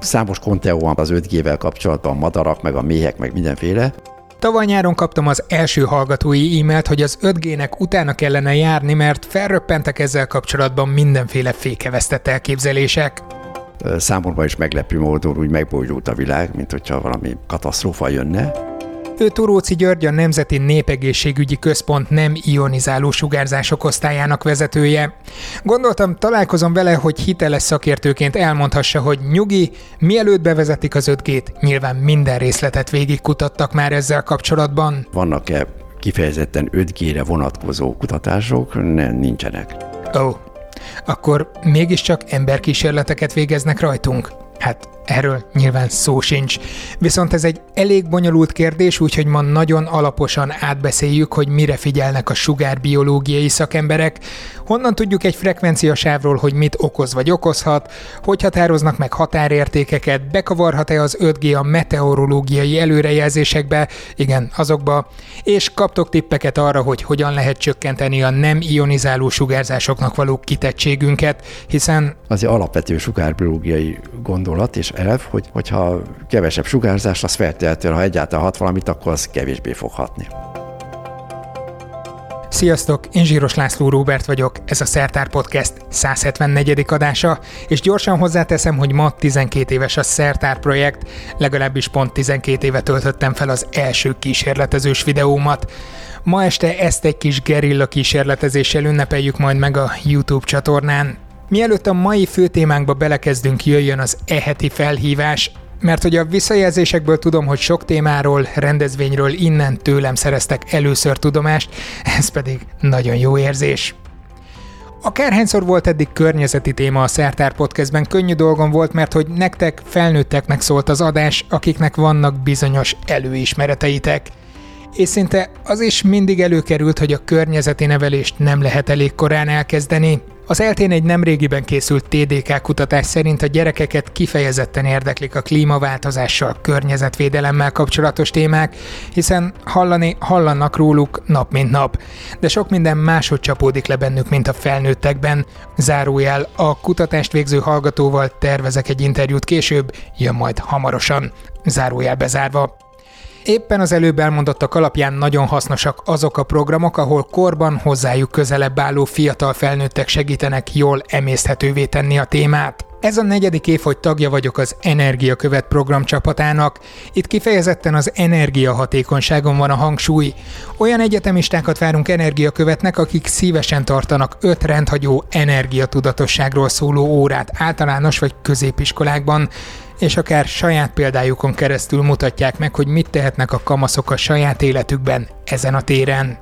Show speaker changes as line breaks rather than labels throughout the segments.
Számos konteó van az 5G-vel kapcsolatban, madarak, meg a méhek, meg mindenféle.
Tavaly nyáron kaptam az első hallgatói e-mailt, hogy az 5G-nek utána kellene járni, mert felröppentek ezzel kapcsolatban mindenféle fékevesztett elképzelések.
Számomra is meglepő módon úgy megbójult a világ, mint hogyha valami katasztrófa jönne.
Ő Turóci György a Nemzeti Népegészségügyi Központ nem ionizáló sugárzások osztályának vezetője. Gondoltam, találkozom vele, hogy hiteles szakértőként elmondhassa, hogy nyugi, mielőtt bevezetik az 5G-t, nyilván minden részletet végigkutattak már ezzel kapcsolatban.
Vannak-e kifejezetten 5G-re vonatkozó kutatások? Nem, nincsenek.
Ó, oh, akkor mégiscsak emberkísérleteket végeznek rajtunk? Hát Erről nyilván szó sincs. Viszont ez egy elég bonyolult kérdés, úgyhogy ma nagyon alaposan átbeszéljük, hogy mire figyelnek a sugárbiológiai szakemberek, honnan tudjuk egy frekvenciasávról, hogy mit okoz vagy okozhat, hogy határoznak meg határértékeket, bekavarhat-e az 5G a meteorológiai előrejelzésekbe, igen, azokba, és kaptok tippeket arra, hogy hogyan lehet csökkenteni a nem ionizáló sugárzásoknak való kitettségünket, hiszen...
Az egy alapvető sugárbiológiai gondolat, és elv, hogy, hogyha kevesebb sugárzás, az feltétlenül, ha egyáltalán hat valamit, akkor az kevésbé fog hatni.
Sziasztok, én Zsíros László Róbert vagyok, ez a Szertár Podcast 174. adása, és gyorsan hozzáteszem, hogy ma 12 éves a Szertár projekt, legalábbis pont 12 éve töltöttem fel az első kísérletezős videómat. Ma este ezt egy kis gerilla kísérletezéssel ünnepeljük majd meg a YouTube csatornán. Mielőtt a mai fő témánkba belekezdünk, jöjjön az eheti felhívás, mert hogy a visszajelzésekből tudom, hogy sok témáról, rendezvényről innen tőlem szereztek először tudomást, ez pedig nagyon jó érzés. Akárhányszor volt eddig környezeti téma a Szertár Podcastben, könnyű dolgom volt, mert hogy nektek, felnőtteknek szólt az adás, akiknek vannak bizonyos előismereteitek. És szinte az is mindig előkerült, hogy a környezeti nevelést nem lehet elég korán elkezdeni, az eltén egy nemrégiben készült TDK kutatás szerint a gyerekeket kifejezetten érdeklik a klímaváltozással, környezetvédelemmel kapcsolatos témák, hiszen hallani, hallanak róluk nap mint nap. De sok minden máshogy csapódik le bennük, mint a felnőttekben. Zárójel, a kutatást végző hallgatóval tervezek egy interjút később, jön majd hamarosan. Zárójel bezárva. Éppen az előbb elmondottak alapján nagyon hasznosak azok a programok, ahol korban hozzájuk közelebb álló fiatal felnőttek segítenek jól emészthetővé tenni a témát. Ez a negyedik év, hogy tagja vagyok az Energiakövet program csapatának. Itt kifejezetten az energiahatékonyságon van a hangsúly. Olyan egyetemistákat várunk energiakövetnek, akik szívesen tartanak öt rendhagyó energiatudatosságról szóló órát általános vagy középiskolákban és akár saját példájukon keresztül mutatják meg, hogy mit tehetnek a kamaszok a saját életükben ezen a téren.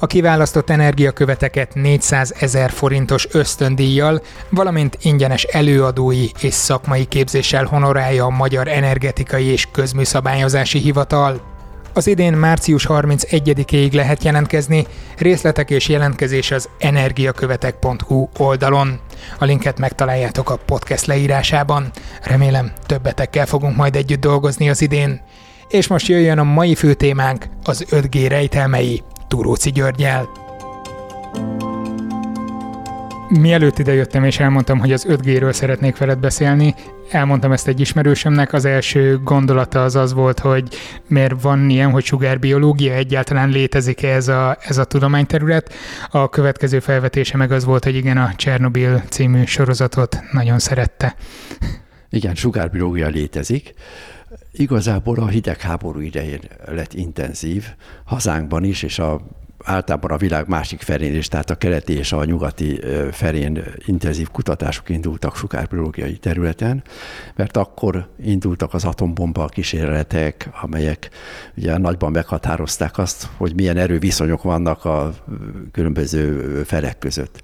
A kiválasztott energiaköveteket 400 ezer forintos ösztöndíjjal, valamint ingyenes előadói és szakmai képzéssel honorálja a Magyar Energetikai és Közműszabályozási Hivatal. Az idén március 31-ig lehet jelentkezni, részletek és jelentkezés az energiakövetek.hu oldalon. A linket megtaláljátok a podcast leírásában. Remélem többetekkel fogunk majd együtt dolgozni az idén. És most jöjjön a mai fő témánk, az 5G rejtelmei Turóci Györgyel. Mielőtt idejöttem és elmondtam, hogy az 5G-ről szeretnék veled beszélni, elmondtam ezt egy ismerősömnek, az első gondolata az az volt, hogy miért van ilyen, hogy sugárbiológia egyáltalán létezik -e ez a, ez a tudományterület. A következő felvetése meg az volt, hogy igen, a Csernobil című sorozatot nagyon szerette.
Igen, sugárbiológia létezik. Igazából a hidegháború idején lett intenzív hazánkban is, és a általában a világ másik felén is, tehát a keleti és a nyugati felén intenzív kutatások indultak sugárbiológiai területen, mert akkor indultak az atombomba kísérletek, amelyek ugye nagyban meghatározták azt, hogy milyen erőviszonyok vannak a különböző felek között.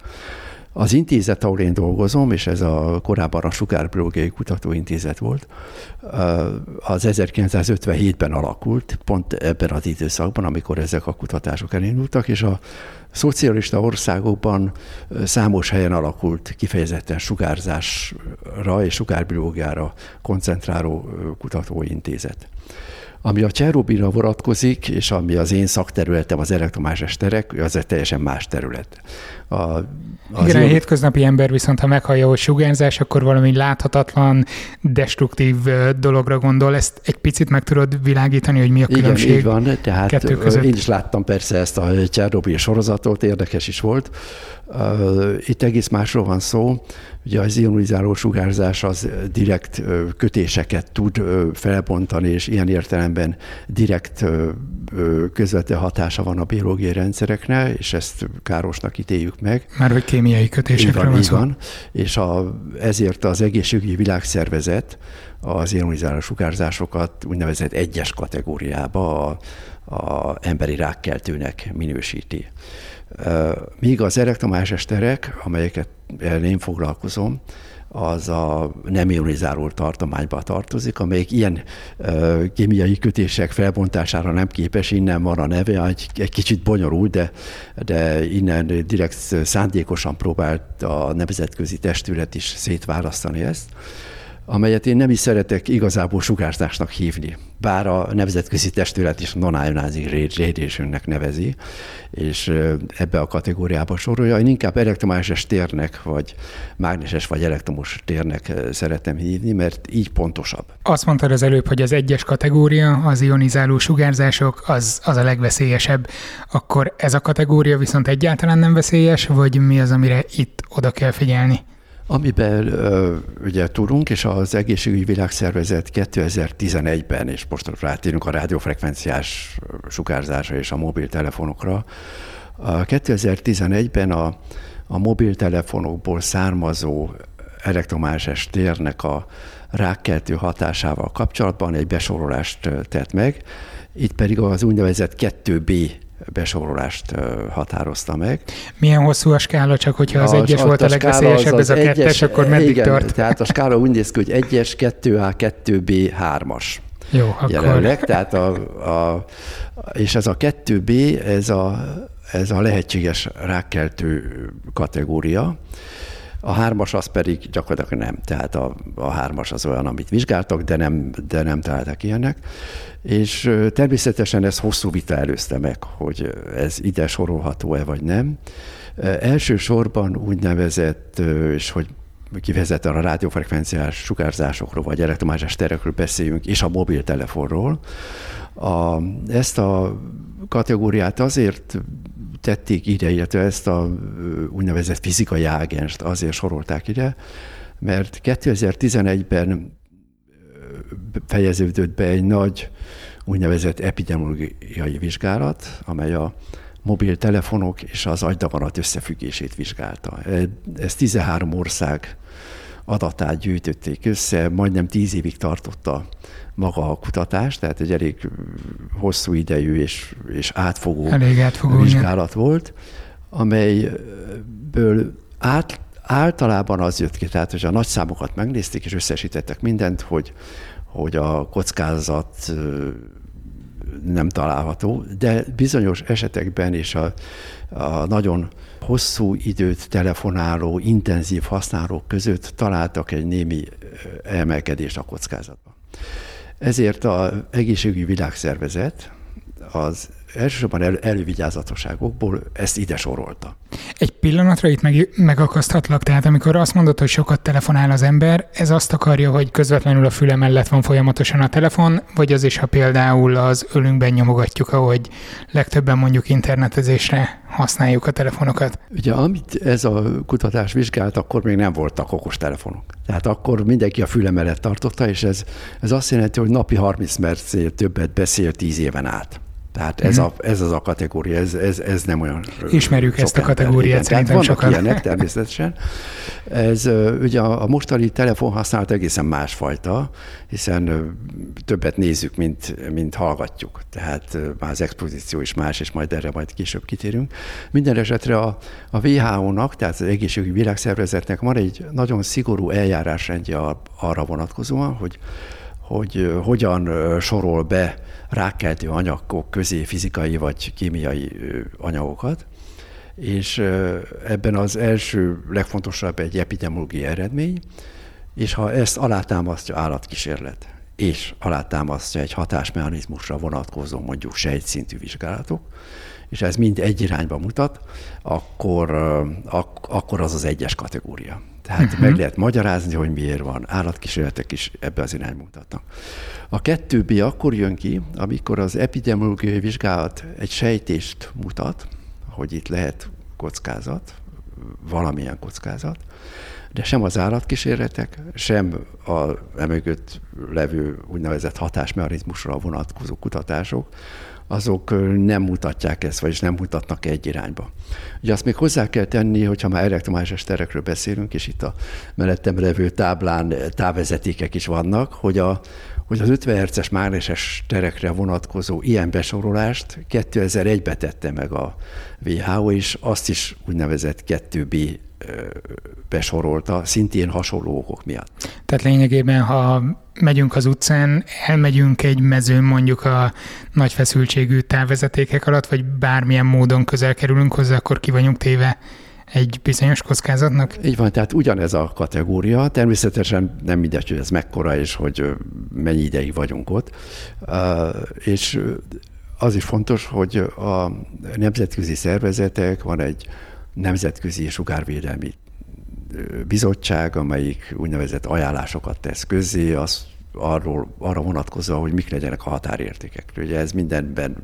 Az intézet, ahol én dolgozom, és ez a korábban a Sugárbiológiai Kutatóintézet volt, az 1957-ben alakult, pont ebben az időszakban, amikor ezek a kutatások elindultak, és a szocialista országokban számos helyen alakult kifejezetten sugárzásra és sugárbiológiára koncentráló kutatóintézet. Ami a Csernobilra vonatkozik, és ami az én szakterületem, az elektromágneses terek, az egy teljesen más terület.
A, az Igen, a hétköznapi ember viszont, ha meghallja, hogy sugárzás, akkor valami láthatatlan, destruktív dologra gondol. Ezt egy picit meg tudod világítani, hogy mi a különbség
Igen, így van. Tehát kettő között? én is láttam persze ezt a Csernobil sorozatot, érdekes is volt. Itt egész másról van szó. Ugye az ionizáló sugárzás az direkt kötéseket tud felbontani, és ilyen értelemben direkt közvetlen hatása van a biológiai rendszerekre, és ezt károsnak ítéljük meg.
Már hogy kémiai kötésekre
van, van, van. És a, ezért az egészségügyi világszervezet az ionizáló sugárzásokat úgynevezett egyes kategóriába a, a emberi rákkeltőnek minősíti. Míg az elektromágneses terek, amelyeket én foglalkozom, az a nem ionizáló tartományba tartozik, amelyik ilyen kémiai kötések felbontására nem képes, innen van a neve, egy, egy kicsit bonyolult, de, de innen direkt szándékosan próbált a nemzetközi testület is szétválasztani ezt amelyet én nem is szeretek igazából sugárzásnak hívni, bár a nemzetközi testület is non-ionizing radiationnek nevezi, és ebbe a kategóriába sorolja. Én inkább elektromágneses térnek, vagy mágneses vagy elektromos térnek szeretem hívni, mert így pontosabb.
Azt mondtad az előbb, hogy az egyes kategória, az ionizáló sugárzások, az, az a legveszélyesebb. Akkor ez a kategória viszont egyáltalán nem veszélyes, vagy mi az, amire itt oda kell figyelni?
Amiben ugye tudunk, és az Egészségügyi Világszervezet 2011-ben, és most rátérünk a rádiófrekvenciás sugárzásra és a mobiltelefonokra, 2011-ben a, a mobiltelefonokból származó elektromágneses térnek a rákkeltő hatásával kapcsolatban egy besorolást tett meg, itt pedig az úgynevezett 2B besorolást határozta meg.
Milyen hosszú a skála, csak hogyha az a, egyes volt a, a legveszélyesebb, az ez a egyes, kettes, akkor meddig igen, tart?
Tehát a skála úgy néz ki, hogy egyes, 2A, 2B, 3-as.
Jó,
jelenleg, akkor... tehát a, a, és ez a 2B, ez a, ez a lehetséges rákkeltő kategória. A hármas az pedig gyakorlatilag nem, tehát a, a hármas az olyan, amit vizsgáltak, de nem, de nem találtak ilyenek. És természetesen ez hosszú vita előzte meg, hogy ez ide sorolható-e vagy nem. Elsősorban úgynevezett, és hogy kivezetten a rádiófrekvenciás sugárzásokról, vagy elektromágneses terekről beszéljünk, és a mobiltelefonról. A, ezt a kategóriát azért tették ide, illetve ezt a úgynevezett fizikai ágenst azért sorolták ide, mert 2011-ben fejeződött be egy nagy úgynevezett epidemiológiai vizsgálat, amely a mobiltelefonok és az agydaganat összefüggését vizsgálta. Ez 13 ország adatát gyűjtötték össze, majdnem 10 évig tartotta maga a kutatás, tehát egy elég hosszú idejű és, és átfogó, elég átfogó vizsgálat igen. volt, amelyből át, általában az jött ki, tehát hogy a nagy számokat megnézték és összesítettek mindent, hogy, hogy a kockázat nem található, de bizonyos esetekben is a, a nagyon hosszú időt telefonáló, intenzív használók között találtak egy némi emelkedést a kockázatban. Ezért az egészségügyi világszervezet az elsősorban el, elővigyázatosságokból ezt ide sorolta.
Egy pillanatra itt meg, megakaszthatlak, tehát amikor azt mondod, hogy sokat telefonál az ember, ez azt akarja, hogy közvetlenül a füle mellett van folyamatosan a telefon, vagy az is, ha például az ölünkben nyomogatjuk, ahogy legtöbben mondjuk internetezésre használjuk a telefonokat.
Ugye amit ez a kutatás vizsgált, akkor még nem voltak okos telefonok. Tehát akkor mindenki a füle mellett tartotta, és ez, ez azt jelenti, hogy napi 30 percnél többet beszél 10 éven át. Tehát ez, mm. a, ez az a kategória, ez, ez, ez nem olyan
Ismerjük ezt a kategóriát igen, szerintem
vannak sokan. ilyenek természetesen. Ez ugye a, a mostani telefonhasználat egészen másfajta, hiszen többet nézzük, mint, mint hallgatjuk. Tehát már az expozíció is más, és majd erre majd később kitérünk. Minden esetre a, a WHO-nak, tehát az Egészségügyi Világszervezetnek van egy nagyon szigorú eljárásrendje arra vonatkozóan, hogy hogy hogyan sorol be rákkeltő anyagok közé fizikai vagy kémiai anyagokat, és ebben az első legfontosabb egy epidemiológiai eredmény, és ha ezt alátámasztja állatkísérlet. és alátámasztja egy hatásmechanizmusra vonatkozó mondjuk sejtszintű vizsgálatok, és ez mind egy irányba mutat, akkor, ak- akkor az az egyes kategória. Tehát uh-huh. meg lehet magyarázni, hogy miért van. Állatkísérletek is ebbe az irányba mutatnak. A kettő B akkor jön ki, amikor az epidemiológiai vizsgálat egy sejtést mutat, hogy itt lehet kockázat, valamilyen kockázat, de sem az állatkísérletek, sem a emögött levő úgynevezett hatásmechanizmusra vonatkozó kutatások, azok nem mutatják ezt, vagyis nem mutatnak egy irányba. Ugye azt még hozzá kell tenni, hogyha már elektromágneses terekről beszélünk, és itt a mellettem levő táblán távvezetékek is vannak, hogy a, hogy az 50 Hz-es mágneses terekre vonatkozó ilyen besorolást 2001-be tette meg a WHO, és azt is úgynevezett 2B besorolta, szintén hasonló okok miatt.
Tehát lényegében, ha megyünk az utcán, elmegyünk egy mezőn mondjuk a nagy feszültségű távvezetékek alatt, vagy bármilyen módon közel kerülünk hozzá, akkor ki vagyunk téve egy bizonyos kockázatnak?
Így van, tehát ugyanez a kategória. Természetesen nem mindegy, hogy ez mekkora, és hogy mennyi ideig vagyunk ott. És az is fontos, hogy a nemzetközi szervezetek, van egy nemzetközi sugárvédelmi bizottság, amelyik úgynevezett ajánlásokat tesz közzé, az arról, arra vonatkozva, hogy mik legyenek a határértékek. Ugye ez mindenben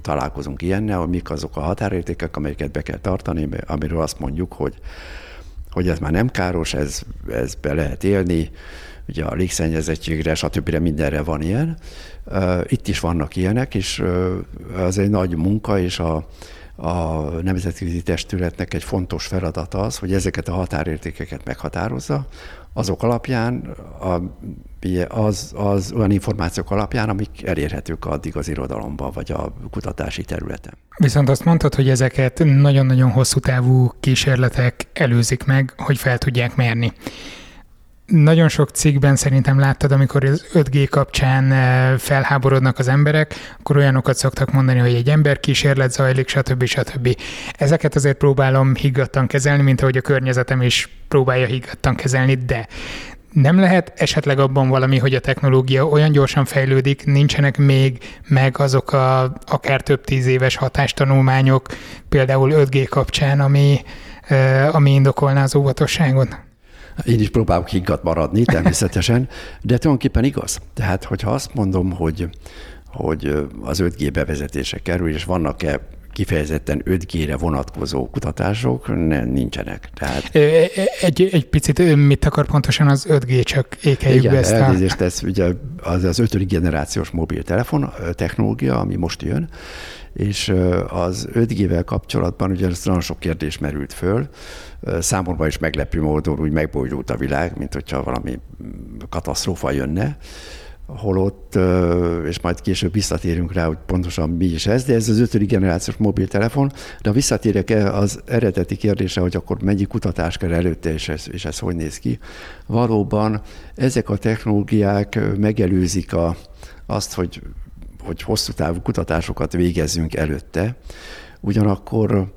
találkozunk ilyennel, hogy mik azok a határértékek, amelyeket be kell tartani, amiről azt mondjuk, hogy, hogy ez már nem káros, ez, ez be lehet élni, ugye a légszennyezettségre, stb. mindenre van ilyen. Itt is vannak ilyenek, és az egy nagy munka, és a, a nemzetközi testületnek egy fontos feladata az, hogy ezeket a határértékeket meghatározza, azok alapján, az, az olyan információk alapján, amik elérhetők addig az irodalomban, vagy a kutatási területen.
Viszont azt mondtad, hogy ezeket nagyon-nagyon hosszú távú kísérletek előzik meg, hogy fel tudják mérni. Nagyon sok cikkben szerintem láttad, amikor az 5G kapcsán eh, felháborodnak az emberek, akkor olyanokat szoktak mondani, hogy egy ember kísérlet zajlik, stb. stb. Ezeket azért próbálom higgadtan kezelni, mint ahogy a környezetem is próbálja higgadtan kezelni, de nem lehet esetleg abban valami, hogy a technológia olyan gyorsan fejlődik, nincsenek még meg azok a akár több tíz éves hatástanulmányok, például 5G kapcsán, ami, eh, ami indokolná az óvatosságot?
Én is próbálok higgadt maradni, természetesen, de tulajdonképpen igaz. Tehát, hogyha azt mondom, hogy, hogy az 5G bevezetése kerül, és vannak-e kifejezetten 5G-re vonatkozó kutatások nem, nincsenek. Tehát...
Egy, egy picit mit akar pontosan az 5G, csak ékeljük
Igen,
ezt
elnézést, a... ez ugye az az ötödik generációs mobiltelefon technológia, ami most jön, és az 5G-vel kapcsolatban ugye nagyon sok kérdés merült föl, számomra is meglepő módon úgy megbójdult a világ, mint hogyha valami katasztrófa jönne, holott, és majd később visszatérünk rá, hogy pontosan mi is ez, de ez az ötödik generációs mobiltelefon, de ha visszatérek -e az eredeti kérdése, hogy akkor mennyi kutatás kell előtte, és ez, és ez hogy néz ki, valóban ezek a technológiák megelőzik a, azt, hogy, hogy hosszú távú kutatásokat végezzünk előtte, ugyanakkor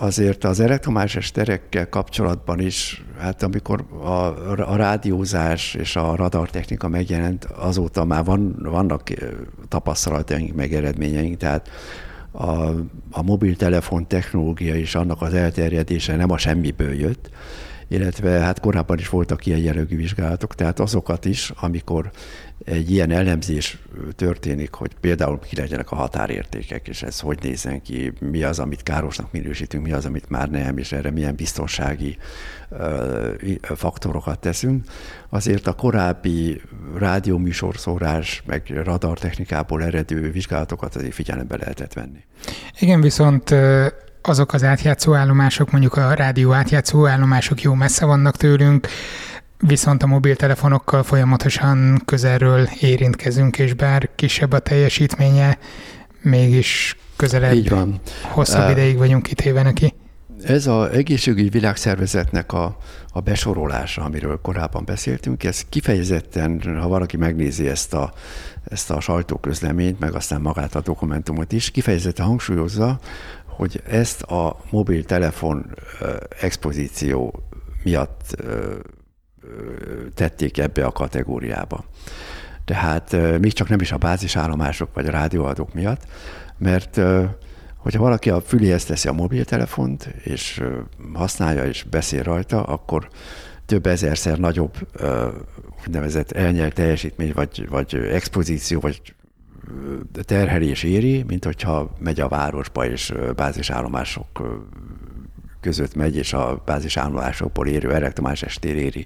azért az elektromágneses terekkel kapcsolatban is, hát amikor a, a rádiózás és a radartechnika megjelent, azóta már van, vannak tapasztalataink, meg eredményeink, tehát a, a mobiltelefon technológia és annak az elterjedése nem a semmiből jött, illetve hát korábban is voltak ilyen jellegű vizsgálatok, tehát azokat is, amikor egy ilyen elemzés történik, hogy például ki legyenek a határértékek, és ez hogy nézzen ki, mi az, amit károsnak minősítünk, mi az, amit már nem, és erre milyen biztonsági faktorokat teszünk. Azért a korábbi rádióműsorszórás, meg radartechnikából eredő vizsgálatokat azért figyelembe lehetett venni.
Igen, viszont azok az átjátszó állomások, mondjuk a rádió átjátszó állomások jó messze vannak tőlünk, viszont a mobiltelefonokkal folyamatosan közelről érintkezünk, és bár kisebb a teljesítménye, mégis közelebb, Így van. hosszabb ideig vagyunk kitéve neki.
Ez az egészségügyi világszervezetnek a, a besorolása, amiről korábban beszéltünk, ez kifejezetten, ha valaki megnézi ezt a, ezt a sajtóközleményt, meg aztán magát a dokumentumot is, kifejezetten hangsúlyozza, hogy ezt a mobiltelefon expozíció miatt tették ebbe a kategóriába. Tehát még csak nem is a bázisállomások vagy a rádióadók miatt, mert hogyha valaki a füléhez teszi a mobiltelefont, és használja és beszél rajta, akkor több ezerszer nagyobb úgynevezett elnyelt teljesítmény, vagy, vagy expozíció, vagy terhelés éri, mint hogyha megy a városba, és bázisállomások között megy, és a bázisállomásokból érő elektromás estér éri.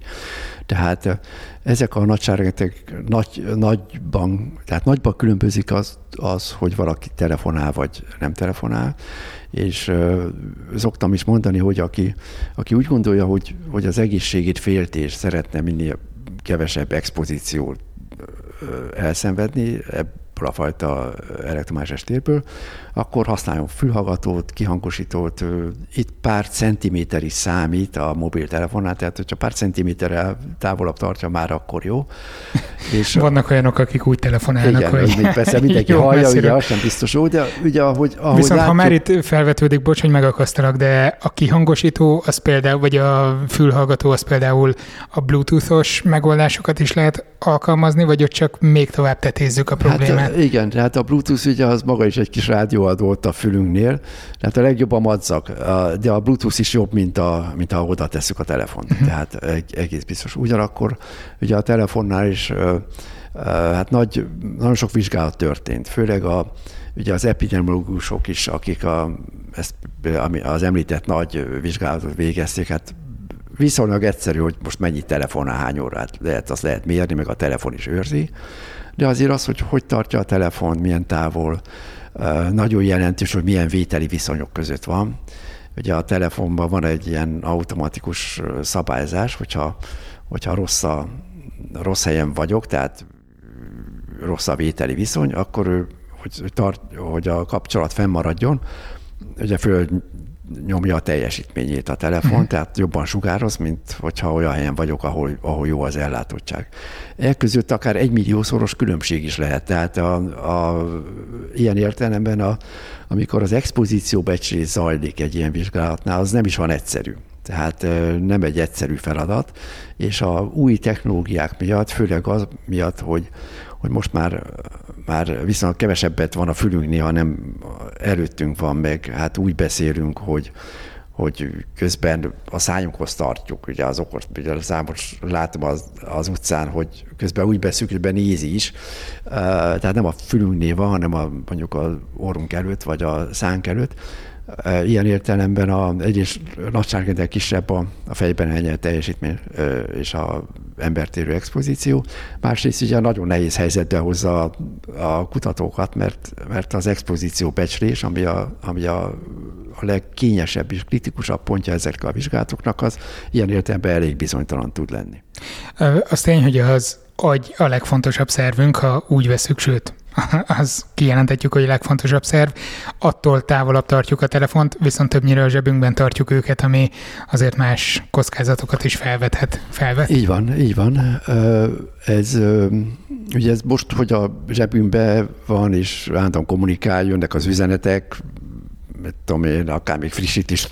Tehát ezek a nagyságretek nagy, nagyban, tehát nagyban különbözik az, az, hogy valaki telefonál, vagy nem telefonál, és szoktam is mondani, hogy aki, aki úgy gondolja, hogy, hogy az egészségét félti, és szeretne minél kevesebb expozíciót elszenvedni, ebből a fajta elektromágneses térből, akkor használjon fülhallgatót, kihangosítót. Itt pár centiméter is számít a mobiltelefonnál, tehát hogyha pár centiméterrel távolabb tartja, már akkor jó.
És Vannak olyanok, akik úgy telefonálnak,
igen, hogy... Igen, persze mindenki jó, hallja, messzire. ugye az sem biztos jó, de ugye ahogy, ahogy
Viszont látjuk... ha már itt felvetődik, bocs, hogy megakasztalak, de a kihangosító az például, vagy a fülhallgató az például a bluetoothos megoldásokat is lehet alkalmazni, vagy ott csak még tovább tetézzük a problémát? Hát,
igen, tehát a bluetooth ugye az maga is egy kis rádió előadó ott a fülünknél, tehát a legjobb a madzak, de a Bluetooth is jobb, mint, a, mint ha oda tesszük a telefont. Uh-huh. Tehát egész biztos. Ugyanakkor ugye a telefonnál is hát nagy, nagyon sok vizsgálat történt, főleg a, ugye az epidemiológusok is, akik a, ezt, az említett nagy vizsgálatot végezték, hát viszonylag egyszerű, hogy most mennyi telefonál, hány órát lehet, azt lehet mérni, meg a telefon is őrzi, de azért az, hogy hogy tartja a telefon, milyen távol, nagyon jelentős, hogy milyen vételi viszonyok között van. Ugye a telefonban van egy ilyen automatikus szabályzás, hogyha, hogyha rossz, a, rossz helyen vagyok, tehát rossz a vételi viszony, akkor ő, hogy, tart, hogy a kapcsolat fennmaradjon, ugye föl nyomja a teljesítményét a telefon, hmm. tehát jobban sugároz, mint hogyha olyan helyen vagyok, ahol, ahol jó az ellátottság. E között akár egy milliószoros különbség is lehet. Tehát a, a, ilyen értelemben, a, amikor az expozíció becslés zajlik egy ilyen vizsgálatnál, az nem is van egyszerű. Tehát nem egy egyszerű feladat, és a új technológiák miatt, főleg az miatt, hogy, hogy most már, már viszont kevesebbet van a fülünknél, hanem előttünk van meg, hát úgy beszélünk, hogy, hogy közben a szájunkhoz tartjuk, ugye az okos, ugye számos látom az, az utcán, hogy közben úgy beszélünk, hogy ben nézi is, tehát nem a fülünknél van, hanem a, mondjuk a orrunk előtt, vagy a szánk előtt, Ilyen értelemben a, egyrészt nagyságrendel kisebb a, a fejben elnyert teljesítmény és a embertérő expozíció. Másrészt ugye nagyon nehéz helyzetbe hozza a, a kutatókat, mert, mert az expozíció becslés, ami a, ami a, a legkényesebb és kritikusabb pontja ezeknek a vizsgálatoknak, az ilyen értelemben elég bizonytalan tud lenni.
Az tény, hogy az agy a legfontosabb szervünk, ha úgy veszük, sőt, az kijelenthetjük, hogy a legfontosabb szerv. Attól távolabb tartjuk a telefont, viszont többnyire a zsebünkben tartjuk őket, ami azért más kockázatokat is felvethet. Felvet.
Így van, így van. Ez, ugye ez most, hogy a zsebünkben van, és állandóan kommunikál, jönnek az üzenetek, mit tudom én, akár még frissítés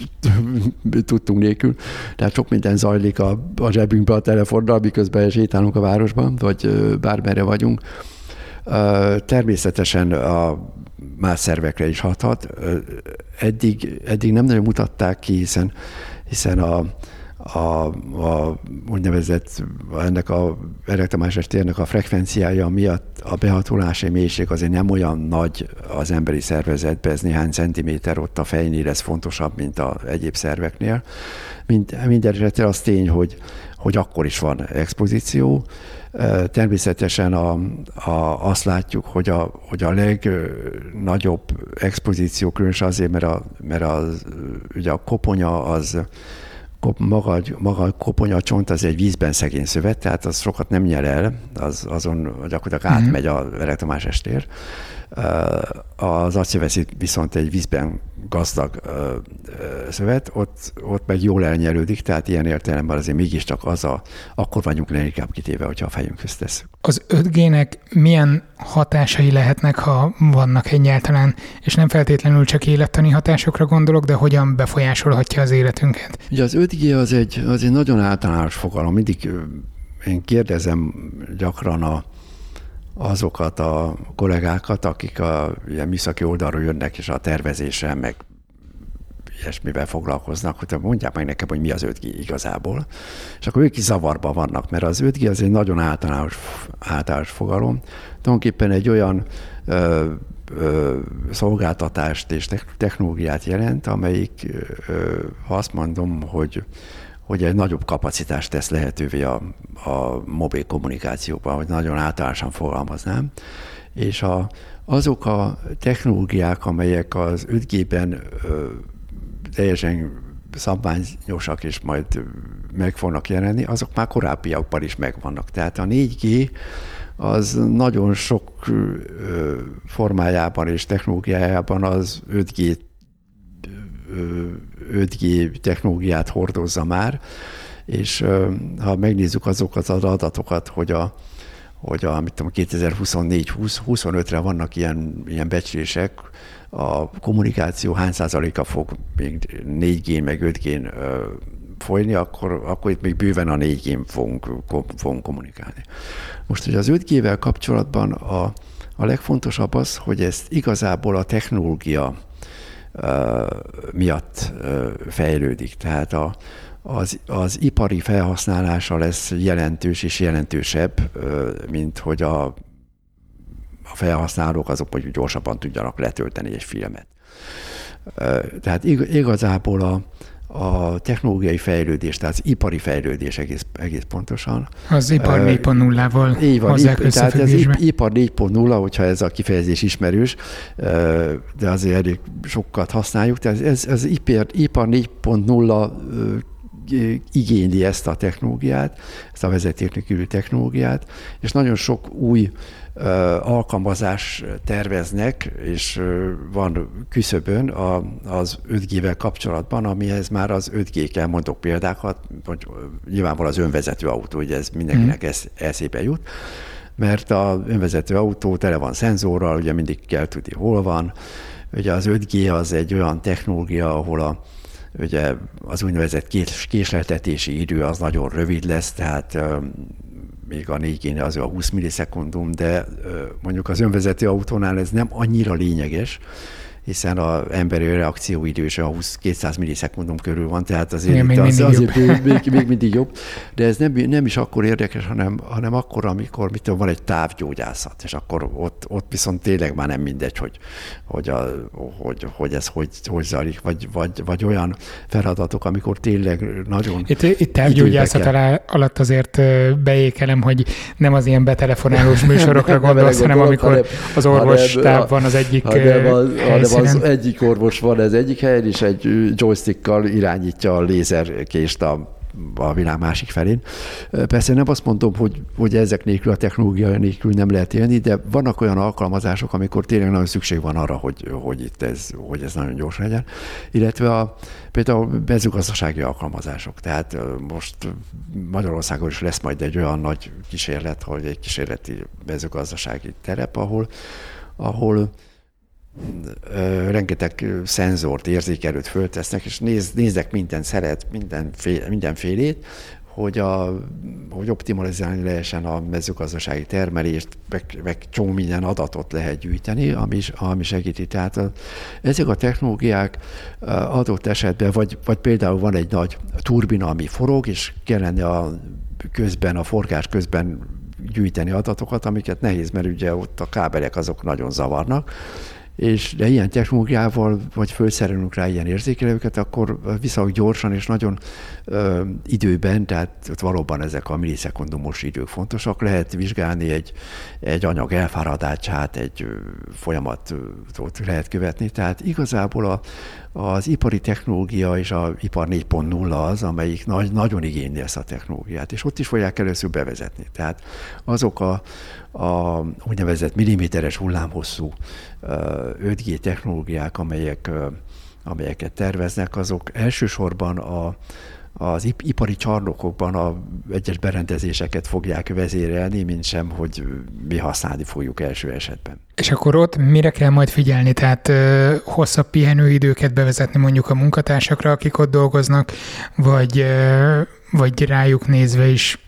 tudtunk nélkül. Tehát sok minden zajlik a, a zsebünkbe a telefonnal, miközben sétálunk a városban, vagy bármerre vagyunk. Természetesen a más szervekre is hathat. Eddig, eddig nem nagyon mutatták ki, hiszen, hiszen a, a, a úgynevezett ennek a elektromágneses térnek a frekvenciája miatt a behatolási mélység azért nem olyan nagy az emberi szervezetben, ez néhány centiméter ott a fejnél, ez fontosabb, mint a egyéb szerveknél. Mind, minden esetre az tény, hogy, hogy akkor is van expozíció. Természetesen a, a, azt látjuk, hogy a, hogy a legnagyobb expozíció különösen azért, mert a, mert az, ugye a koponya az maga, maga a koponya csont az egy vízben szegény szövet, tehát az sokat nem nyer el, az, azon gyakorlatilag mm-hmm. átmegy az elektromágneses tér. Az acélveszít viszont egy vízben gazdag szövet, ott, ott meg jól elnyerődik, tehát ilyen értelemben azért mégiscsak az a, akkor vagyunk leginkább kitéve, hogyha a fejünkhöz tesszük.
Az 5G-nek milyen hatásai lehetnek, ha vannak egyáltalán, és nem feltétlenül csak élettani hatásokra gondolok, de hogyan befolyásolhatja az életünket?
Ugye az 5G az egy, az egy nagyon általános fogalom. Mindig én kérdezem gyakran a, azokat a kollégákat, akik a ilyen műszaki oldalról jönnek, és a tervezéssel, meg ilyesmivel foglalkoznak, hogy mondják meg nekem, hogy mi az 5G igazából. És akkor ők is zavarban vannak, mert az 5G az egy nagyon általános, általános fogalom. Tulajdonképpen egy olyan ö, ö, szolgáltatást és technológiát jelent, amelyik, ö, azt mondom, hogy hogy egy nagyobb kapacitást tesz lehetővé a, a mobil kommunikációban, hogy nagyon általánosan fogalmaznám. És a, azok a technológiák, amelyek az 5G-ben teljesen szabványosak, és majd meg fognak jelenni, azok már korábbiakban is megvannak. Tehát a 4G az nagyon sok formájában és technológiájában az 5G 5G technológiát hordozza már, és ha megnézzük azokat az adatokat, hogy a, hogy a, mit tudom, 2024-25-re vannak ilyen, ilyen becslések, a kommunikáció hány százaléka fog még 4G meg 5G folyni, akkor, akkor itt még bőven a 4G fogunk, fogunk kommunikálni. Most, hogy az 5G-vel kapcsolatban a, a legfontosabb az, hogy ezt igazából a technológia miatt fejlődik. Tehát a, az, az ipari felhasználása lesz jelentős és jelentősebb, mint hogy a, a felhasználók azok hogy gyorsabban tudjanak letölteni egy filmet. Tehát igazából a, a technológiai fejlődés, tehát az ipari fejlődés egész, egész pontosan.
Az ipar 4.0-val
Így van, ip, tehát az ipar 4.0, hogyha ez a kifejezés ismerős, de azért elég sokat használjuk, tehát ez, ez ipar, ipar 4.0 igényli ezt a technológiát, ezt a vezeték technológiát, és nagyon sok új alkalmazás terveznek, és van küszöbön az 5G-vel kapcsolatban, amihez már az 5G kell, mondok példákat, hogy nyilvánvalóan az önvezető autó, hogy ez mindenkinek mm. ez eszébe jut, mert a önvezető autó tele van szenzorral, ugye mindig kell tudni, hol van. Ugye az 5G az egy olyan technológia, ahol a, ugye az úgynevezett késleltetési idő az nagyon rövid lesz, tehát még a 4 az a 20 millisekundum, de mondjuk az önvezető autónál ez nem annyira lényeges, hiszen az emberi reakcióidő is a 20 200 millisekundum körül van, tehát azért, Igen, még, az, azért még, még, még, mindig jobb. De ez nem, nem is akkor érdekes, hanem, hanem akkor, amikor mit tudom, van egy távgyógyászat, és akkor ott, ott viszont tényleg már nem mindegy, hogy, hogy, a, hogy, hogy ez hogy, hogy zajlik, vagy, vagy, vagy olyan feladatok, amikor tényleg nagyon...
Itt, itt távgyógyászat alá, alatt azért beékelem, hogy nem az ilyen betelefonálós műsorokra gondolsz, hanem amikor az orvos táv van az egyik hanem, hanem
az egyik orvos van ez egyik helyen, és egy joystickkal irányítja a lézerkést a a világ másik felén. Persze nem azt mondom, hogy, hogy ezek nélkül, a technológia nélkül nem lehet élni, de vannak olyan alkalmazások, amikor tényleg nagyon szükség van arra, hogy, hogy itt ez, hogy ez nagyon gyors legyen. Illetve a, például a mezőgazdasági alkalmazások. Tehát most Magyarországon is lesz majd egy olyan nagy kísérlet, hogy egy kísérleti mezőgazdasági terep, ahol, ahol rengeteg szenzort, érzékelőt föltesznek, és néz, néznek minden szeret, mindenféle, mindenfélét, hogy, a, hogy optimalizálni lehessen a mezőgazdasági termelést, meg, meg csomó minden adatot lehet gyűjteni, ami, ami segíti. Tehát a, ezek a technológiák adott esetben, vagy, vagy például van egy nagy turbina, ami forog, és kellene a közben, a forgás közben gyűjteni adatokat, amiket nehéz, mert ugye ott a kábelek azok nagyon zavarnak, és de ilyen technológiával, vagy felszerelünk rá ilyen érzékelőket, akkor viszonylag gyorsan és nagyon ö, időben, tehát ott valóban ezek a millisekundumos idők fontosak, lehet vizsgálni egy, egy anyag elfáradását, egy folyamatot lehet követni, tehát igazából a, az ipari technológia és a ipar 4.0 az, amelyik nagy, nagyon igényli ezt a technológiát, és ott is fogják először bevezetni. Tehát azok a, a úgynevezett milliméteres hullámhosszú 5G technológiák, amelyek, amelyeket terveznek, azok elsősorban a, az ipari csarnokokban a egyes berendezéseket fogják vezérelni, mint sem, hogy mi használni fogjuk első esetben.
És akkor ott mire kell majd figyelni? Tehát ö, hosszabb pihenőidőket bevezetni mondjuk a munkatársakra, akik ott dolgoznak, vagy, ö, vagy rájuk nézve is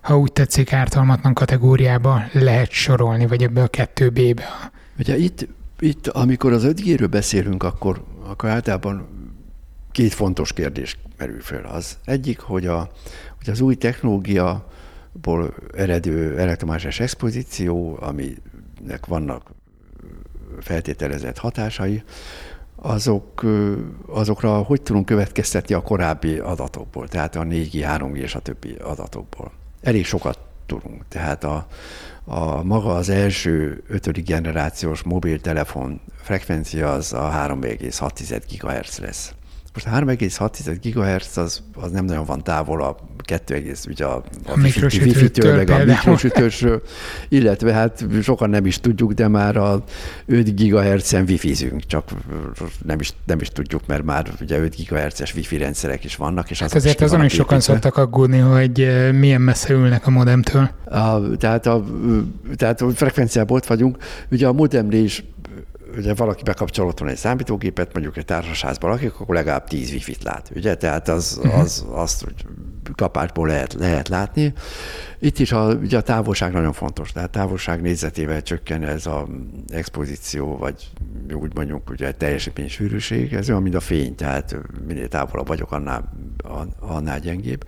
ha úgy tetszik, ártalmatlan kategóriába lehet sorolni, vagy ebbe a kettő B-be?
Ugye itt, itt amikor az 5G-ről beszélünk, akkor, akkor általában két fontos kérdés merül fel. Az egyik, hogy, a, hogy az új technológiaból eredő elektromágneses expozíció, aminek vannak feltételezett hatásai, azok, azokra hogy tudunk következtetni a korábbi adatokból, tehát a 4G, 3G és a többi adatokból. Elég sokat tudunk. Tehát a, a maga az első ötödik generációs mobiltelefon frekvencia az a 3,6 GHz lesz. Most a 3,6 GHz az, az nem nagyon van távol a 2, ugye a, a, wifi-től, meg a mikrosütősről, illetve hát sokan nem is tudjuk, de már a 5 GHz-en wifizünk, csak nem is, nem is tudjuk, mert már ugye 5 GHz-es wifi rendszerek is vannak. És
hát ezért azon is sokan szoktak aggódni, hogy eh, milyen messze ülnek a modemtől.
A, tehát, a, tehát a frekvenciában ott vagyunk. Ugye a modemnél is ugye valaki bekapcsol otthon egy számítógépet, mondjuk egy társasházban lakik, akkor legalább 10 wifi-t lát, ugye? Tehát az, uh-huh. az, azt hogy kapásból lehet, lehet látni. Itt is a, ugye a távolság nagyon fontos, tehát távolság nézetével csökken ez az expozíció, vagy úgy mondjuk ugye teljesítmény sűrűség, ez olyan, mint a fény, tehát minél távolabb vagyok, annál, annál gyengébb.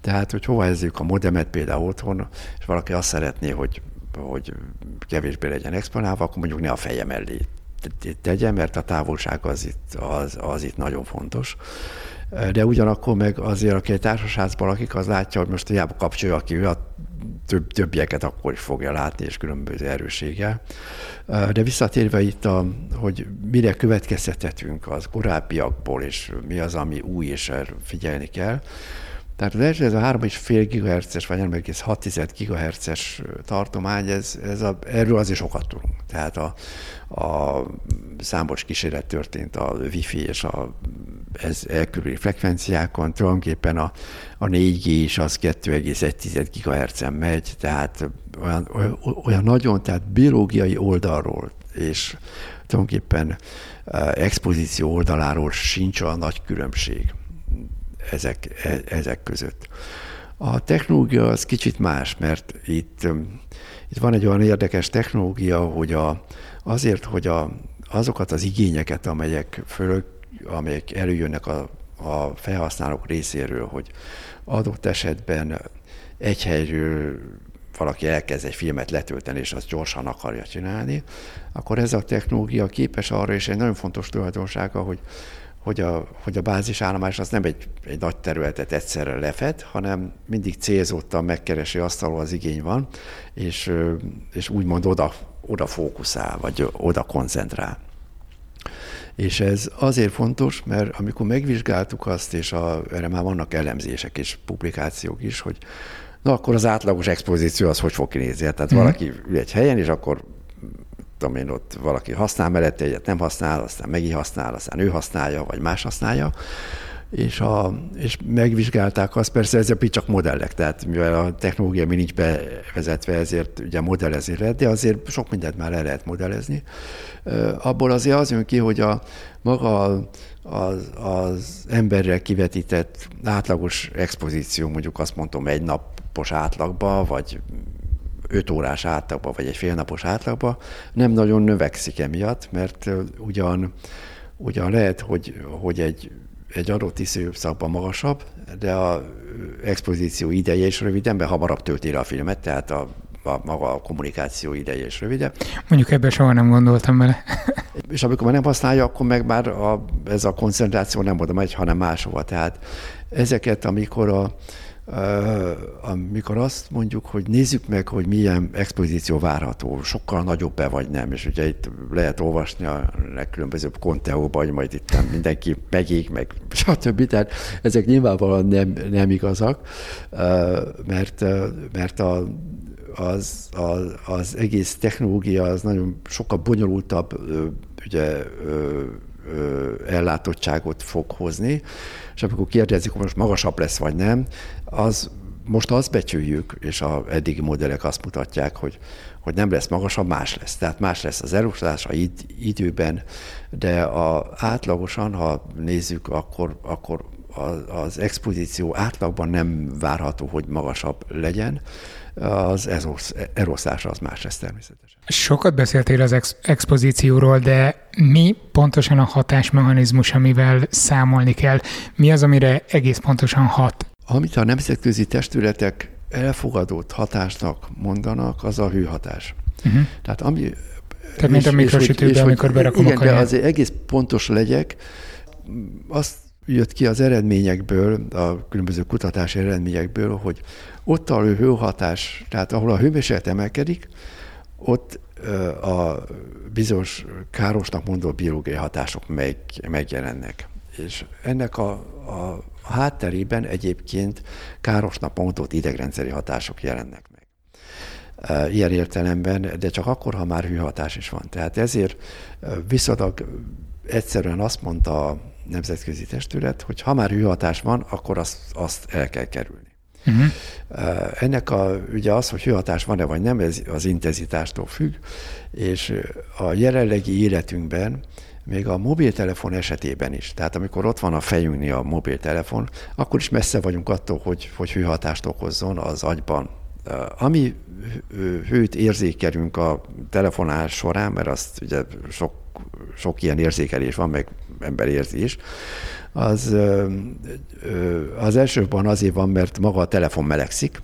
Tehát, hogy hova helyezzük a modemet például otthon, és valaki azt szeretné, hogy hogy kevésbé legyen exponálva, akkor mondjuk ne a feje mellé tegye, mert a távolság az itt, az, az itt nagyon fontos. De ugyanakkor meg azért, aki egy társaságban lakik, az látja, hogy most hiába kapcsolja ki, a több, többieket akkor is fogja látni, és különböző erőséggel. De visszatérve itt, a, hogy mire következtethetünk az korábbiakból, és mi az, ami új, és figyelni kell, tehát az első, ez a 3,5 GHz-es vagy 3,6 GHz-es tartomány, ez, ez a, erről azért sokat tudunk. Tehát a, a számos kísérlet történt a Wi-Fi és a ez elkülöni frekvenciákon, tulajdonképpen a, a 4G is az 2,1 GHz-en megy, tehát olyan, olyan nagyon, tehát biológiai oldalról és tulajdonképpen expozíció oldaláról sincs olyan nagy különbség ezek, e, ezek között. A technológia az kicsit más, mert itt, um, itt van egy olyan érdekes technológia, hogy a, azért, hogy a, azokat az igényeket, amelyek, föl, amelyek előjönnek a, a felhasználók részéről, hogy adott esetben egy helyről valaki elkezd egy filmet letölteni, és azt gyorsan akarja csinálni, akkor ez a technológia képes arra, és egy nagyon fontos tulajdonsága, hogy hogy a, hogy a bázisállomás az nem egy, egy nagy területet egyszerre lefed, hanem mindig célzottan megkeresi azt, ahol az igény van, és, és úgymond oda, oda fókuszál, vagy oda koncentrál. És ez azért fontos, mert amikor megvizsgáltuk azt, és a, erre már vannak elemzések és publikációk is, hogy na akkor az átlagos expozíció az hogy fog kinézni. Tehát mm. valaki ül egy helyen, és akkor tudom én, ott valaki használ mellette egyet, nem használ, aztán megint használ, aztán ő használja, vagy más használja, és, a, és megvizsgálták azt, persze ezek csak modellek, tehát mivel a technológia mi nincs bevezetve, ezért ugye modellezni lehet, de azért sok mindent már el lehet modellezni. Abból azért az jön ki, hogy a maga az, az emberrel kivetített átlagos expozíció, mondjuk azt mondom egy napos átlagba, vagy 5 órás átlagba, vagy egy félnapos átlagba, nem nagyon növekszik emiatt, mert ugyan, ugyan lehet, hogy, hogy egy, egy adott időszakban magasabb, de a expozíció ideje is röviden, mert hamarabb tölti le a filmet, tehát a, a maga a kommunikáció ideje is rövidebb.
Mondjuk ebben soha nem gondoltam bele.
és amikor már nem használja, akkor meg már a, ez a koncentráció nem oda megy, hanem máshova. Tehát ezeket, amikor a, amikor azt mondjuk, hogy nézzük meg, hogy milyen expozíció várható, sokkal nagyobb-e vagy nem, és ugye itt lehet olvasni a legkülönbözőbb konteóban, hogy majd itt mindenki megég, meg stb. Tehát ezek nyilvánvalóan nem, nem igazak, mert, mert a, az, az, az egész technológia az nagyon sokkal bonyolultabb ugye, ellátottságot fog hozni, és amikor kérdezik, hogy most magasabb lesz vagy nem, az most azt becsüljük, és a eddigi modellek azt mutatják, hogy, hogy nem lesz magasabb, más lesz. Tehát más lesz az eloszlás a id- időben, de a, átlagosan, ha nézzük, akkor, akkor az expozíció átlagban nem várható, hogy magasabb legyen, az eroszlása az más ez természetesen.
Sokat beszéltél az ex- expozícióról, de mi pontosan a hatásmechanizmus, amivel számolni kell? Mi az, amire egész pontosan hat?
Amit a nemzetközi testületek elfogadott hatásnak mondanak, az a hőhatás. Uh-huh. Tehát ami
tehát, mint a mikrosütőben, amikor berakom
igen,
a kaját.
de azért egész pontos legyek, azt jött ki az eredményekből, a különböző kutatási eredményekből, hogy ott a hőhatás, tehát ahol a hőmérséklet emelkedik, ott a bizonyos károsnak mondott biológiai hatások meg, megjelennek. És ennek a, a hátterében egyébként károsnak mondott idegrendszeri hatások jelennek meg. Ilyen értelemben, de csak akkor, ha már hőhatás is van. Tehát ezért viszonylag egyszerűen azt mondta a nemzetközi testület, hogy ha már hőhatás van, akkor azt, azt el kell kerülni. Uh-huh. Ennek a, ugye az, hogy hőhatás van-e vagy nem, ez az intenzitástól függ, és a jelenlegi életünkben még a mobiltelefon esetében is, tehát amikor ott van a fejünknél a mobiltelefon, akkor is messze vagyunk attól, hogy, hogy hőhatást okozzon az agyban. Ami hőt érzékelünk a telefonás során, mert azt ugye sok, sok ilyen érzékelés van, meg ember érzi is, az, az elsőben azért van, mert maga a telefon melegszik,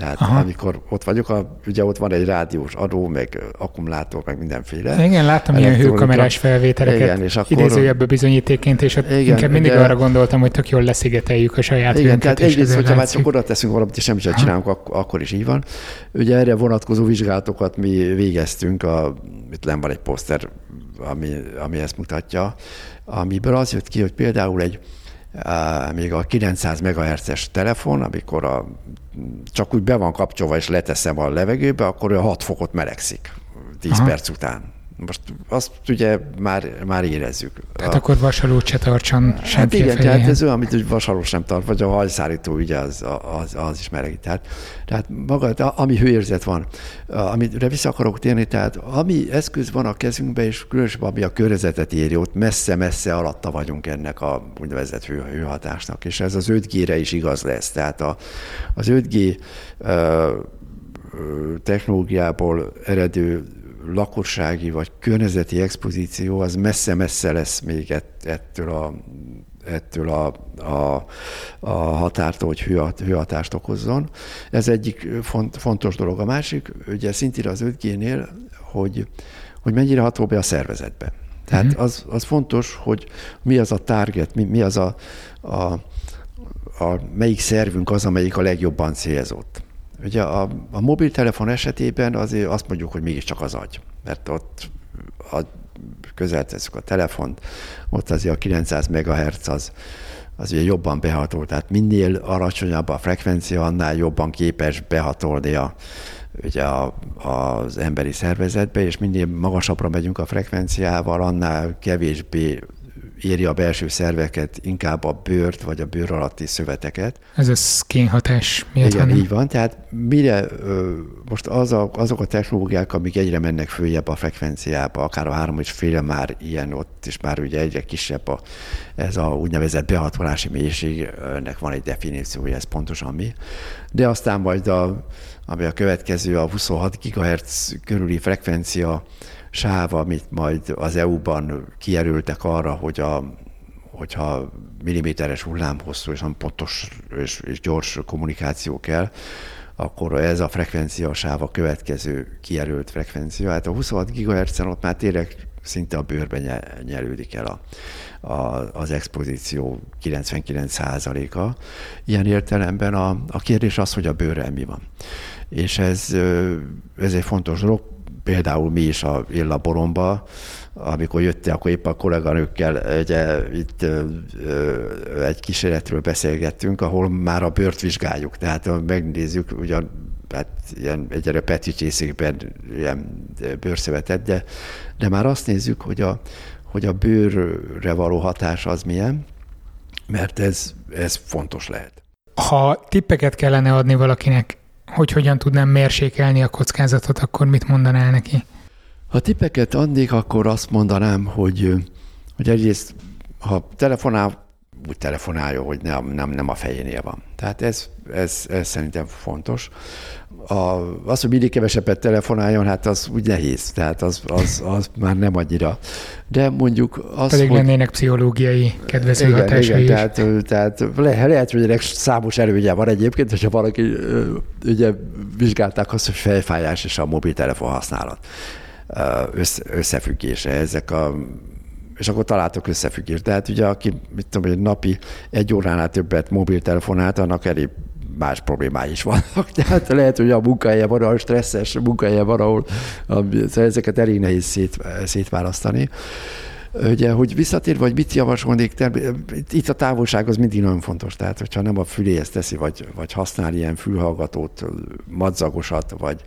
tehát Aha. amikor ott vagyok, a, ugye ott van egy rádiós adó, meg akkumulátor, meg mindenféle.
Igen, láttam ilyen hőkamerás felvételeket igen, és akkor, idézőjebb bizonyítékként, és igen, inkább mindig de, arra gondoltam, hogy tök jól leszigeteljük a saját
Igen, tehát egyrészt, hogyha már csak oda teszünk valamit, és semmit sem csinálunk, ak- akkor is így van. Ugye erre vonatkozó vizsgálatokat mi végeztünk, a, itt nem van egy poszter, ami, ami ezt mutatja, amiből az jött ki, hogy például egy még a 900 MHz-es telefon, amikor a, csak úgy be van kapcsolva és leteszem a levegőbe, akkor olyan 6 fokot melegszik 10 Aha. perc után. Most azt ugye már, már érezzük.
Tehát a, akkor vasalót se tartson
hát igen, fején. tehát ez olyan, amit hogy vasaló sem tart, vagy a hajszárító ugye az, az, az is melegít. Tehát, tehát maga, ami hőérzet van, amire vissza akarok térni, tehát ami eszköz van a kezünkben, és különösen ami a környezetet éri, ott messze-messze alatta vagyunk ennek a úgynevezett hő, hőhatásnak, és ez az 5G-re is igaz lesz. Tehát a, az 5G technológiából eredő lakossági vagy környezeti expozíció az messze-messze lesz még ettől a ettől a, a, a határtól, hogy hőhatást okozzon. Ez egyik font, fontos dolog. A másik, ugye szintén az 5G-nél, hogy, hogy mennyire hatol be a szervezetbe. Tehát uh-huh. az, az fontos, hogy mi az a target, mi, mi az a, a, a, melyik szervünk az, amelyik a legjobban célzott. Ugye a, a mobiltelefon esetében azért azt mondjuk, hogy mégiscsak az agy, mert ott a, közel tesszük a telefont, ott azért a 900 MHz az, az ugye jobban behatol, tehát minél alacsonyabb a frekvencia, annál jobban képes behatolni a, ugye a, az emberi szervezetbe, és minél magasabbra megyünk a frekvenciával, annál kevésbé éri a belső szerveket, inkább a bőrt vagy a bőr alatti szöveteket.
Ez a skin hatás miatt
Igen, van. így van. Tehát mire most az a, azok a technológiák, amik egyre mennek följebb a frekvenciába, akár a három és fél már ilyen ott, és már ugye egyre kisebb a, ez a úgynevezett behatolási mélység, ennek van egy definíciója, ez pontosan mi. De aztán majd a, ami a következő, a 26 GHz körüli frekvencia, sáv, amit majd az EU-ban kijelöltek arra, hogy a, hogyha milliméteres hullámhosszú és pontos és, és gyors kommunikáció kell, akkor ez a frekvencia sáv a következő kijelölt frekvencia. Hát a 26 GHz-en ott már tényleg szinte a bőrben nyelődik el a, a, az expozíció 99%-a. Ilyen értelemben a, a kérdés az, hogy a bőrrel mi van. És ez, ez egy fontos dolog például mi is a én laboromba, amikor jöttél, akkor épp a kolléganőkkel ugye, itt ö, egy kísérletről beszélgettünk, ahol már a bőrt vizsgáljuk. Tehát megnézzük, ugyan hát ilyen egyre peticsészékben ilyen bőrszövetet, de, de már azt nézzük, hogy a, hogy a bőrre való hatás az milyen, mert ez, ez fontos lehet.
Ha tippeket kellene adni valakinek hogy hogyan tudnám mérsékelni a kockázatot, akkor mit mondanál neki?
Ha tippeket adnék, akkor azt mondanám, hogy, hogy egyrészt, ha telefonál úgy telefonáljon, hogy nem, nem, nem a fejénél van. Tehát ez, ez, ez szerintem fontos a, az, hogy mindig kevesebbet telefonáljon, hát az úgy nehéz, tehát az, az, az már nem annyira. De mondjuk az,
Pedig hogy... lennének pszichológiai kedvező igen, hatásai
igen, is. Tehát, tehát le, lehet, hogy ennek számos előnye van egyébként, hogyha valaki ugye vizsgálták azt, hogy fejfájás és a mobiltelefon használat össze, összefüggése. Ezek a és akkor találtok összefüggést. Tehát ugye, aki mit tudom, egy napi egy óránál többet mobiltelefonált, annak elég más problémái is vannak. Tehát lehet, hogy a munkahelye van, a stresszes munkahelye van, ahol ezeket elég nehéz szét, szétválasztani. Ugye, hogy visszatér, vagy mit javasolnék, itt a távolság az mindig nagyon fontos, tehát hogyha nem a füléhez teszi, vagy, vagy használ ilyen fülhallgatót, madzagosat, vagy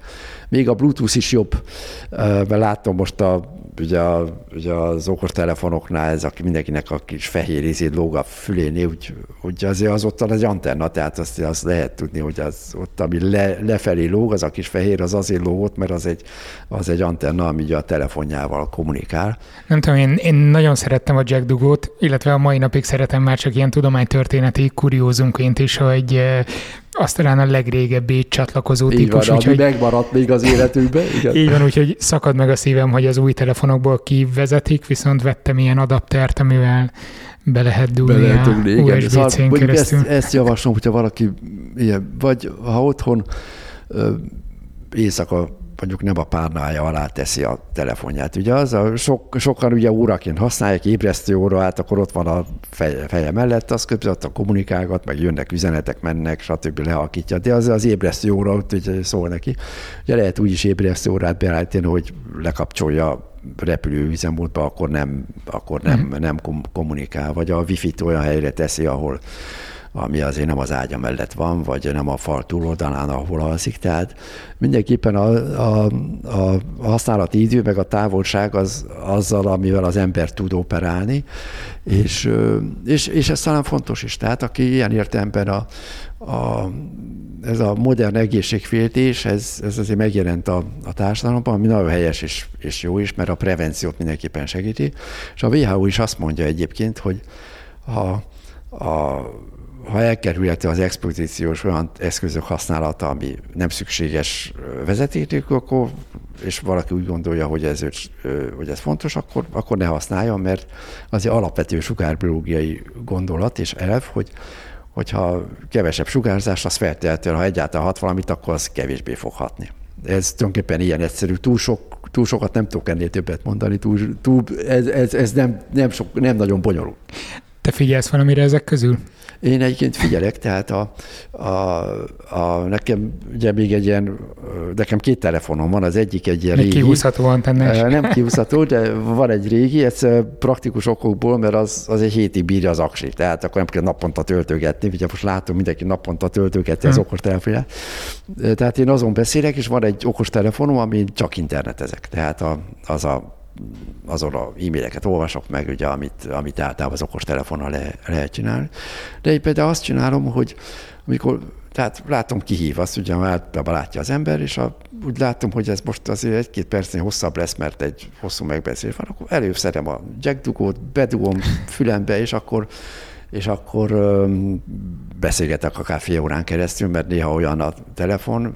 még a Bluetooth is jobb, mert látom most a ugye, a, ugye az okostelefonoknál ez aki mindenkinek a kis fehér izét lóg a fülénél, úgy, úgy azért az ott az antenna, tehát azt, azt lehet tudni, hogy az ott, ami le, lefelé lóg, az a kis fehér, az azért lógott, mert az egy, az egy antenna, ami ugye a telefonjával kommunikál.
Nem tudom, én, én nagyon szerettem a Jack Dugót, illetve a mai napig szeretem már csak ilyen tudománytörténeti kuriózumként is, hogy azt talán a legrégebbi csatlakozó
így
típus.
Van, úgyhogy, megmaradt még az életünkben. Igen.
Így van, úgyhogy szakad meg a szívem, hogy az új telefonokból kivezetik, viszont vettem ilyen adaptert, amivel be lehet dugni, be lehet dugni a USB-C-n szóval, keresztül.
Ezt, ezt javaslom, hogyha valaki ilyen, vagy ha otthon éjszaka mondjuk nem a párnája alá teszi a telefonját. Ugye az a sok, sokan ugye óraként használják, ébresztő óra, hát akkor ott van a feje, feje mellett, az közben a kommunikálgat, meg jönnek üzenetek, mennek, stb. lehalkítja. De az az ébresztő óra, ugye szól neki. Ugye lehet úgy is ébresztő órát beállítani, hogy lekapcsolja repülő üzemmódba, akkor nem, akkor nem, mm. nem kommunikál, vagy a wifi-t olyan helyre teszi, ahol ami azért nem az ágya mellett van, vagy nem a fal túloldalán, ahol alszik. Tehát mindenképpen a, a, a használati idő, meg a távolság az azzal, amivel az ember tud operálni, és, és, és ez talán fontos is. Tehát aki ilyen értelemben a, a, ez a modern egészségféltés, ez, ez azért megjelent a, a társadalomban, ami nagyon helyes és, és jó is, mert a prevenciót mindenképpen segíti. És a WHO is azt mondja egyébként, hogy a, a ha elkerülhető az expozíciós olyan eszközök használata, ami nem szükséges vezetékük, akkor, és valaki úgy gondolja, hogy ez, hogy ez fontos, akkor, akkor ne használjon, mert az alapvető sugárbiológiai gondolat és elv, hogy hogyha kevesebb sugárzás, az feltétlenül, ha egyáltalán hat valamit, akkor az kevésbé fog hatni. Ez tulajdonképpen ilyen egyszerű, túl sok túl sokat nem tudok ennél többet mondani, túl, túl, ez, ez, ez nem, nem, sok, nem nagyon bonyolult.
Te figyelsz valamire ezek közül?
Én egyébként figyelek, tehát a, a, a, nekem ugye még egy ilyen, nekem két telefonom van, az egyik egy ilyen
régi. kihúzható antennás.
Nem kihúzható, de van egy régi, ez praktikus okokból, mert az, az egy hétig bírja az aksi, tehát akkor nem kell naponta töltögetni, ugye most látom, mindenki naponta töltögeti az hm. okos telefonját. Tehát én azon beszélek, és van egy okos telefonom, ami csak internetezek, tehát a, az a azon a e-maileket olvasok meg, ugye, amit, amit általában az okos telefonnal le, lehet csinálni. De én például azt csinálom, hogy amikor tehát látom, kihív, azt ugye általában látja az ember, és a, úgy látom, hogy ez most azért egy-két percnél hosszabb lesz, mert egy hosszú megbeszélés van, akkor előszerem a jackdugót, bedugom fülembe, és akkor és akkor beszélgetek akár fél órán keresztül, mert néha olyan a telefon,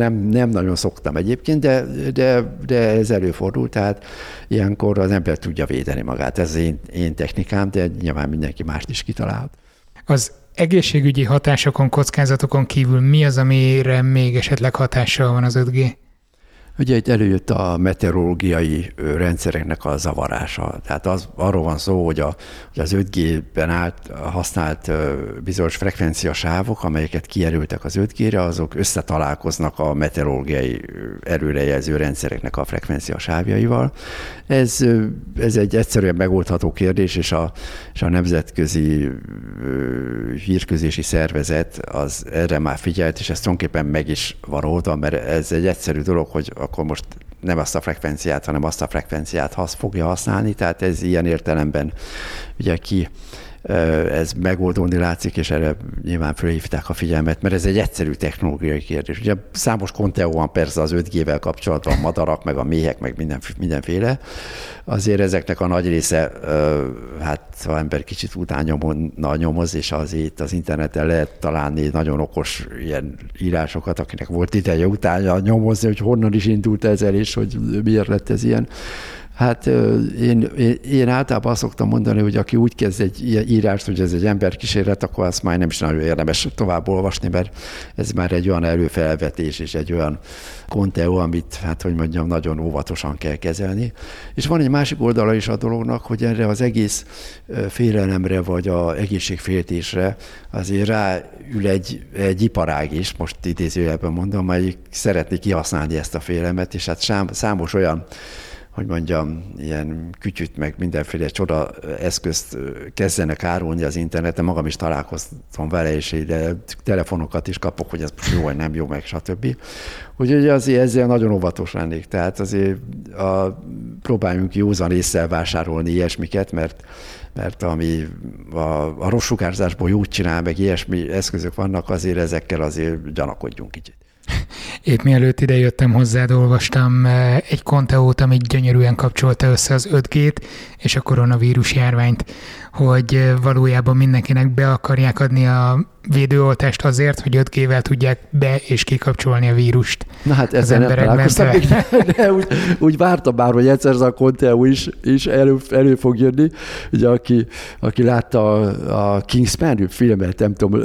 nem, nem nagyon szoktam egyébként, de, de, de ez előfordul, tehát ilyenkor az ember tudja védeni magát. Ez én, én technikám, de nyilván mindenki mást is kitalálhat.
Az egészségügyi hatásokon, kockázatokon kívül mi az, amire még esetleg hatással van az 5G?
Ugye itt előjött a meteorológiai rendszereknek a zavarása. Tehát az, arról van szó, hogy, a, hogy az 5G-ben át, használt bizonyos frekvenciasávok, amelyeket kijelöltek az 5G-re, azok összetalálkoznak a meteorológiai erőrejelző rendszereknek a frekvenciasávjaival. Ez, ez egy egyszerűen megoldható kérdés, és a, és a nemzetközi hírközési szervezet az erre már figyelt, és ez tulajdonképpen meg is van oldva, mert ez egy egyszerű dolog, hogy akkor most nem azt a frekvenciát, hanem azt a frekvenciát hasz, fogja használni, tehát ez ilyen értelemben ugye ki ez megoldódni látszik, és erre nyilván fölhívták a figyelmet, mert ez egy egyszerű technológiai kérdés. Ugye számos konteó van persze az 5G-vel kapcsolatban, madarak, meg a méhek, meg minden, mindenféle. Azért ezeknek a nagy része, hát ha ember kicsit utánnyomon nyomoz, és azért az interneten lehet találni nagyon okos ilyen írásokat, akinek volt ideje utána nyomozni, hogy honnan is indult ezzel, és hogy miért lett ez ilyen Hát én, én, én általában azt szoktam mondani, hogy aki úgy kezd egy írást, hogy ez egy emberkísérlet, akkor azt már nem is nagyon érdemes tovább olvasni, mert ez már egy olyan előfelvetés és egy olyan konteó, amit, hát hogy mondjam, nagyon óvatosan kell kezelni. És van egy másik oldala is a dolognak, hogy erre az egész félelemre, vagy a egészségféltésre azért ráül egy, egy iparág is, most idézőjelben mondom, melyik szeretné kihasználni ezt a félemet, és hát számos olyan hogy mondjam, ilyen kütyüt, meg mindenféle csoda eszközt kezdenek árulni az interneten. Magam is találkoztam vele, és ide telefonokat is kapok, hogy ez jó vagy nem jó, meg stb. Úgyhogy azért ezzel nagyon óvatos lennék. Tehát azért a, próbáljunk józan észre vásárolni ilyesmiket, mert mert ami a, a rossz sugárzásból jót csinál, meg ilyesmi eszközök vannak, azért ezekkel azért gyanakodjunk kicsit.
Épp mielőtt ide jöttem hozzád, olvastam eh, egy konteót, amit gyönyörűen kapcsolta össze az 5G-t és a koronavírus járványt, hogy valójában mindenkinek be akarják adni a védőoltást azért, hogy 5G-vel tudják be- és kikapcsolni a vírust
Na hát ezzel nem találkoztam még, de, de úgy, úgy vártam már, hogy egyszer ez a Conteo is, is elő, elő fog jönni. Ugye aki, aki látta a, a Kingsman filmet, nem tudom,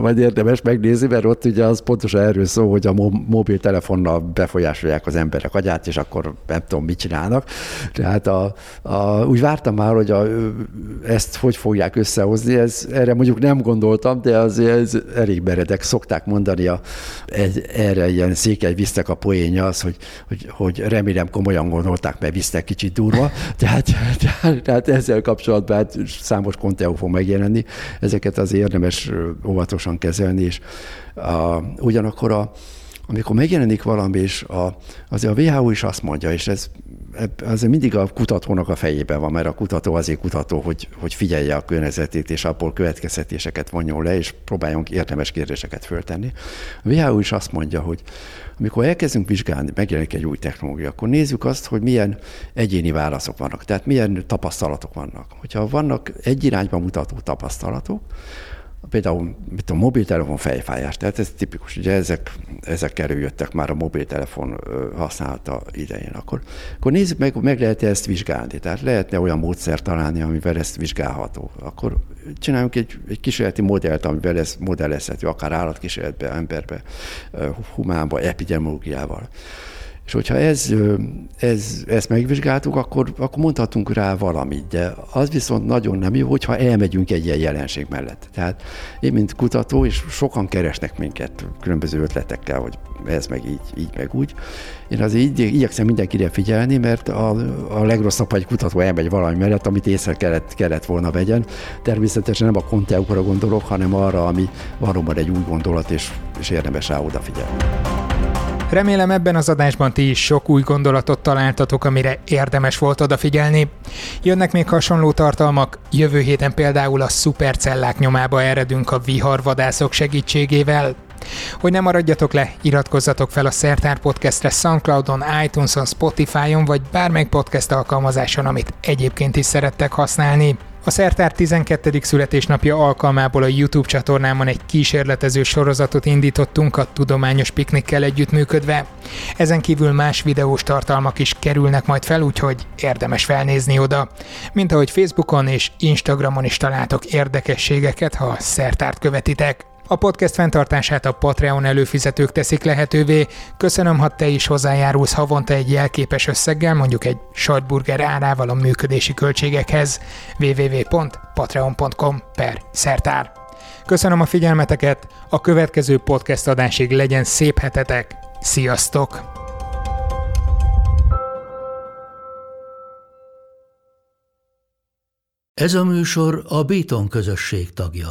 majd érdemes megnézni, mert ott ugye az pontosan erről szól, hogy a mobiltelefonnal befolyásolják az emberek agyát, és akkor nem tudom, mit csinálnak. Tehát a, a, úgy vártam már, hogy a, ezt hogy fogják összehozni, ez, erre mondjuk nem gondoltam, de azért ez elég meredek. Szokták mondani a, egy, erre ilyen székely visztek a poénja az, hogy, hogy, hogy remélem komolyan gondolták, mert visztek kicsit durva. Tehát, tehát, tehát ezzel kapcsolatban hát számos konteó fog megjelenni. Ezeket az érdemes óvatosan kezelni, és a, ugyanakkor a, amikor megjelenik valami, és a, azért a WHO is azt mondja, és ez azért mindig a kutatónak a fejében van, mert a kutató azért kutató, hogy, hogy figyelje a környezetét, és abból következtetéseket vonjon le, és próbáljunk érdemes kérdéseket föltenni. A WHO is azt mondja, hogy amikor elkezdünk vizsgálni, megjelenik egy új technológia, akkor nézzük azt, hogy milyen egyéni válaszok vannak, tehát milyen tapasztalatok vannak. Hogyha vannak egy irányba mutató tapasztalatok, például mit a mobiltelefon fejfájás, tehát ez tipikus, ugye ezek, ezek előjöttek már a mobiltelefon használata idején. Akkor, akkor nézzük meg, meg lehet ezt vizsgálni, tehát lehetne olyan módszer találni, amivel ezt vizsgálható. Akkor csináljunk egy, egy kísérleti modellt, amivel ez modellezhető, akár állatkísérletbe, emberbe, humánba, epidemiológiával. És hogyha ez, ez, ezt megvizsgáltuk, akkor, akkor mondhatunk rá valamit, de az viszont nagyon nem jó, hogyha elmegyünk egy ilyen jelenség mellett. Tehát én, mint kutató, és sokan keresnek minket különböző ötletekkel, hogy ez meg így, így meg úgy. Én azért így, igyekszem mindenkire figyelni, mert a, a legrosszabb, hogy egy kutató elmegy valami mellett, amit észre kellett, kellett volna vegyen. Természetesen nem a konteukra gondolok, hanem arra, ami valóban egy új gondolat, és, és érdemes rá odafigyelni.
Remélem ebben az adásban ti is sok új gondolatot találtatok, amire érdemes volt odafigyelni. Jönnek még hasonló tartalmak, jövő héten például a szupercellák nyomába eredünk a viharvadászok segítségével. Hogy ne maradjatok le, iratkozzatok fel a Szertár Podcastre Soundcloudon, iTunes-on, Spotify-on vagy bármelyik podcast alkalmazáson, amit egyébként is szerettek használni. A Szertár 12. születésnapja alkalmából a YouTube csatornámon egy kísérletező sorozatot indítottunk a tudományos piknikkel együttműködve. Ezen kívül más videós tartalmak is kerülnek majd fel, úgyhogy érdemes felnézni oda. Mint ahogy Facebookon és Instagramon is találtok érdekességeket, ha a Szertárt követitek. A podcast fenntartását a Patreon előfizetők teszik lehetővé. Köszönöm, ha te is hozzájárulsz havonta egy jelképes összeggel, mondjuk egy sajtburger árával a működési költségekhez. www.patreon.com per szertár. Köszönöm a figyelmeteket, a következő podcast adásig legyen szép hetetek. Sziasztok!
Ez a műsor a Béton közösség tagja.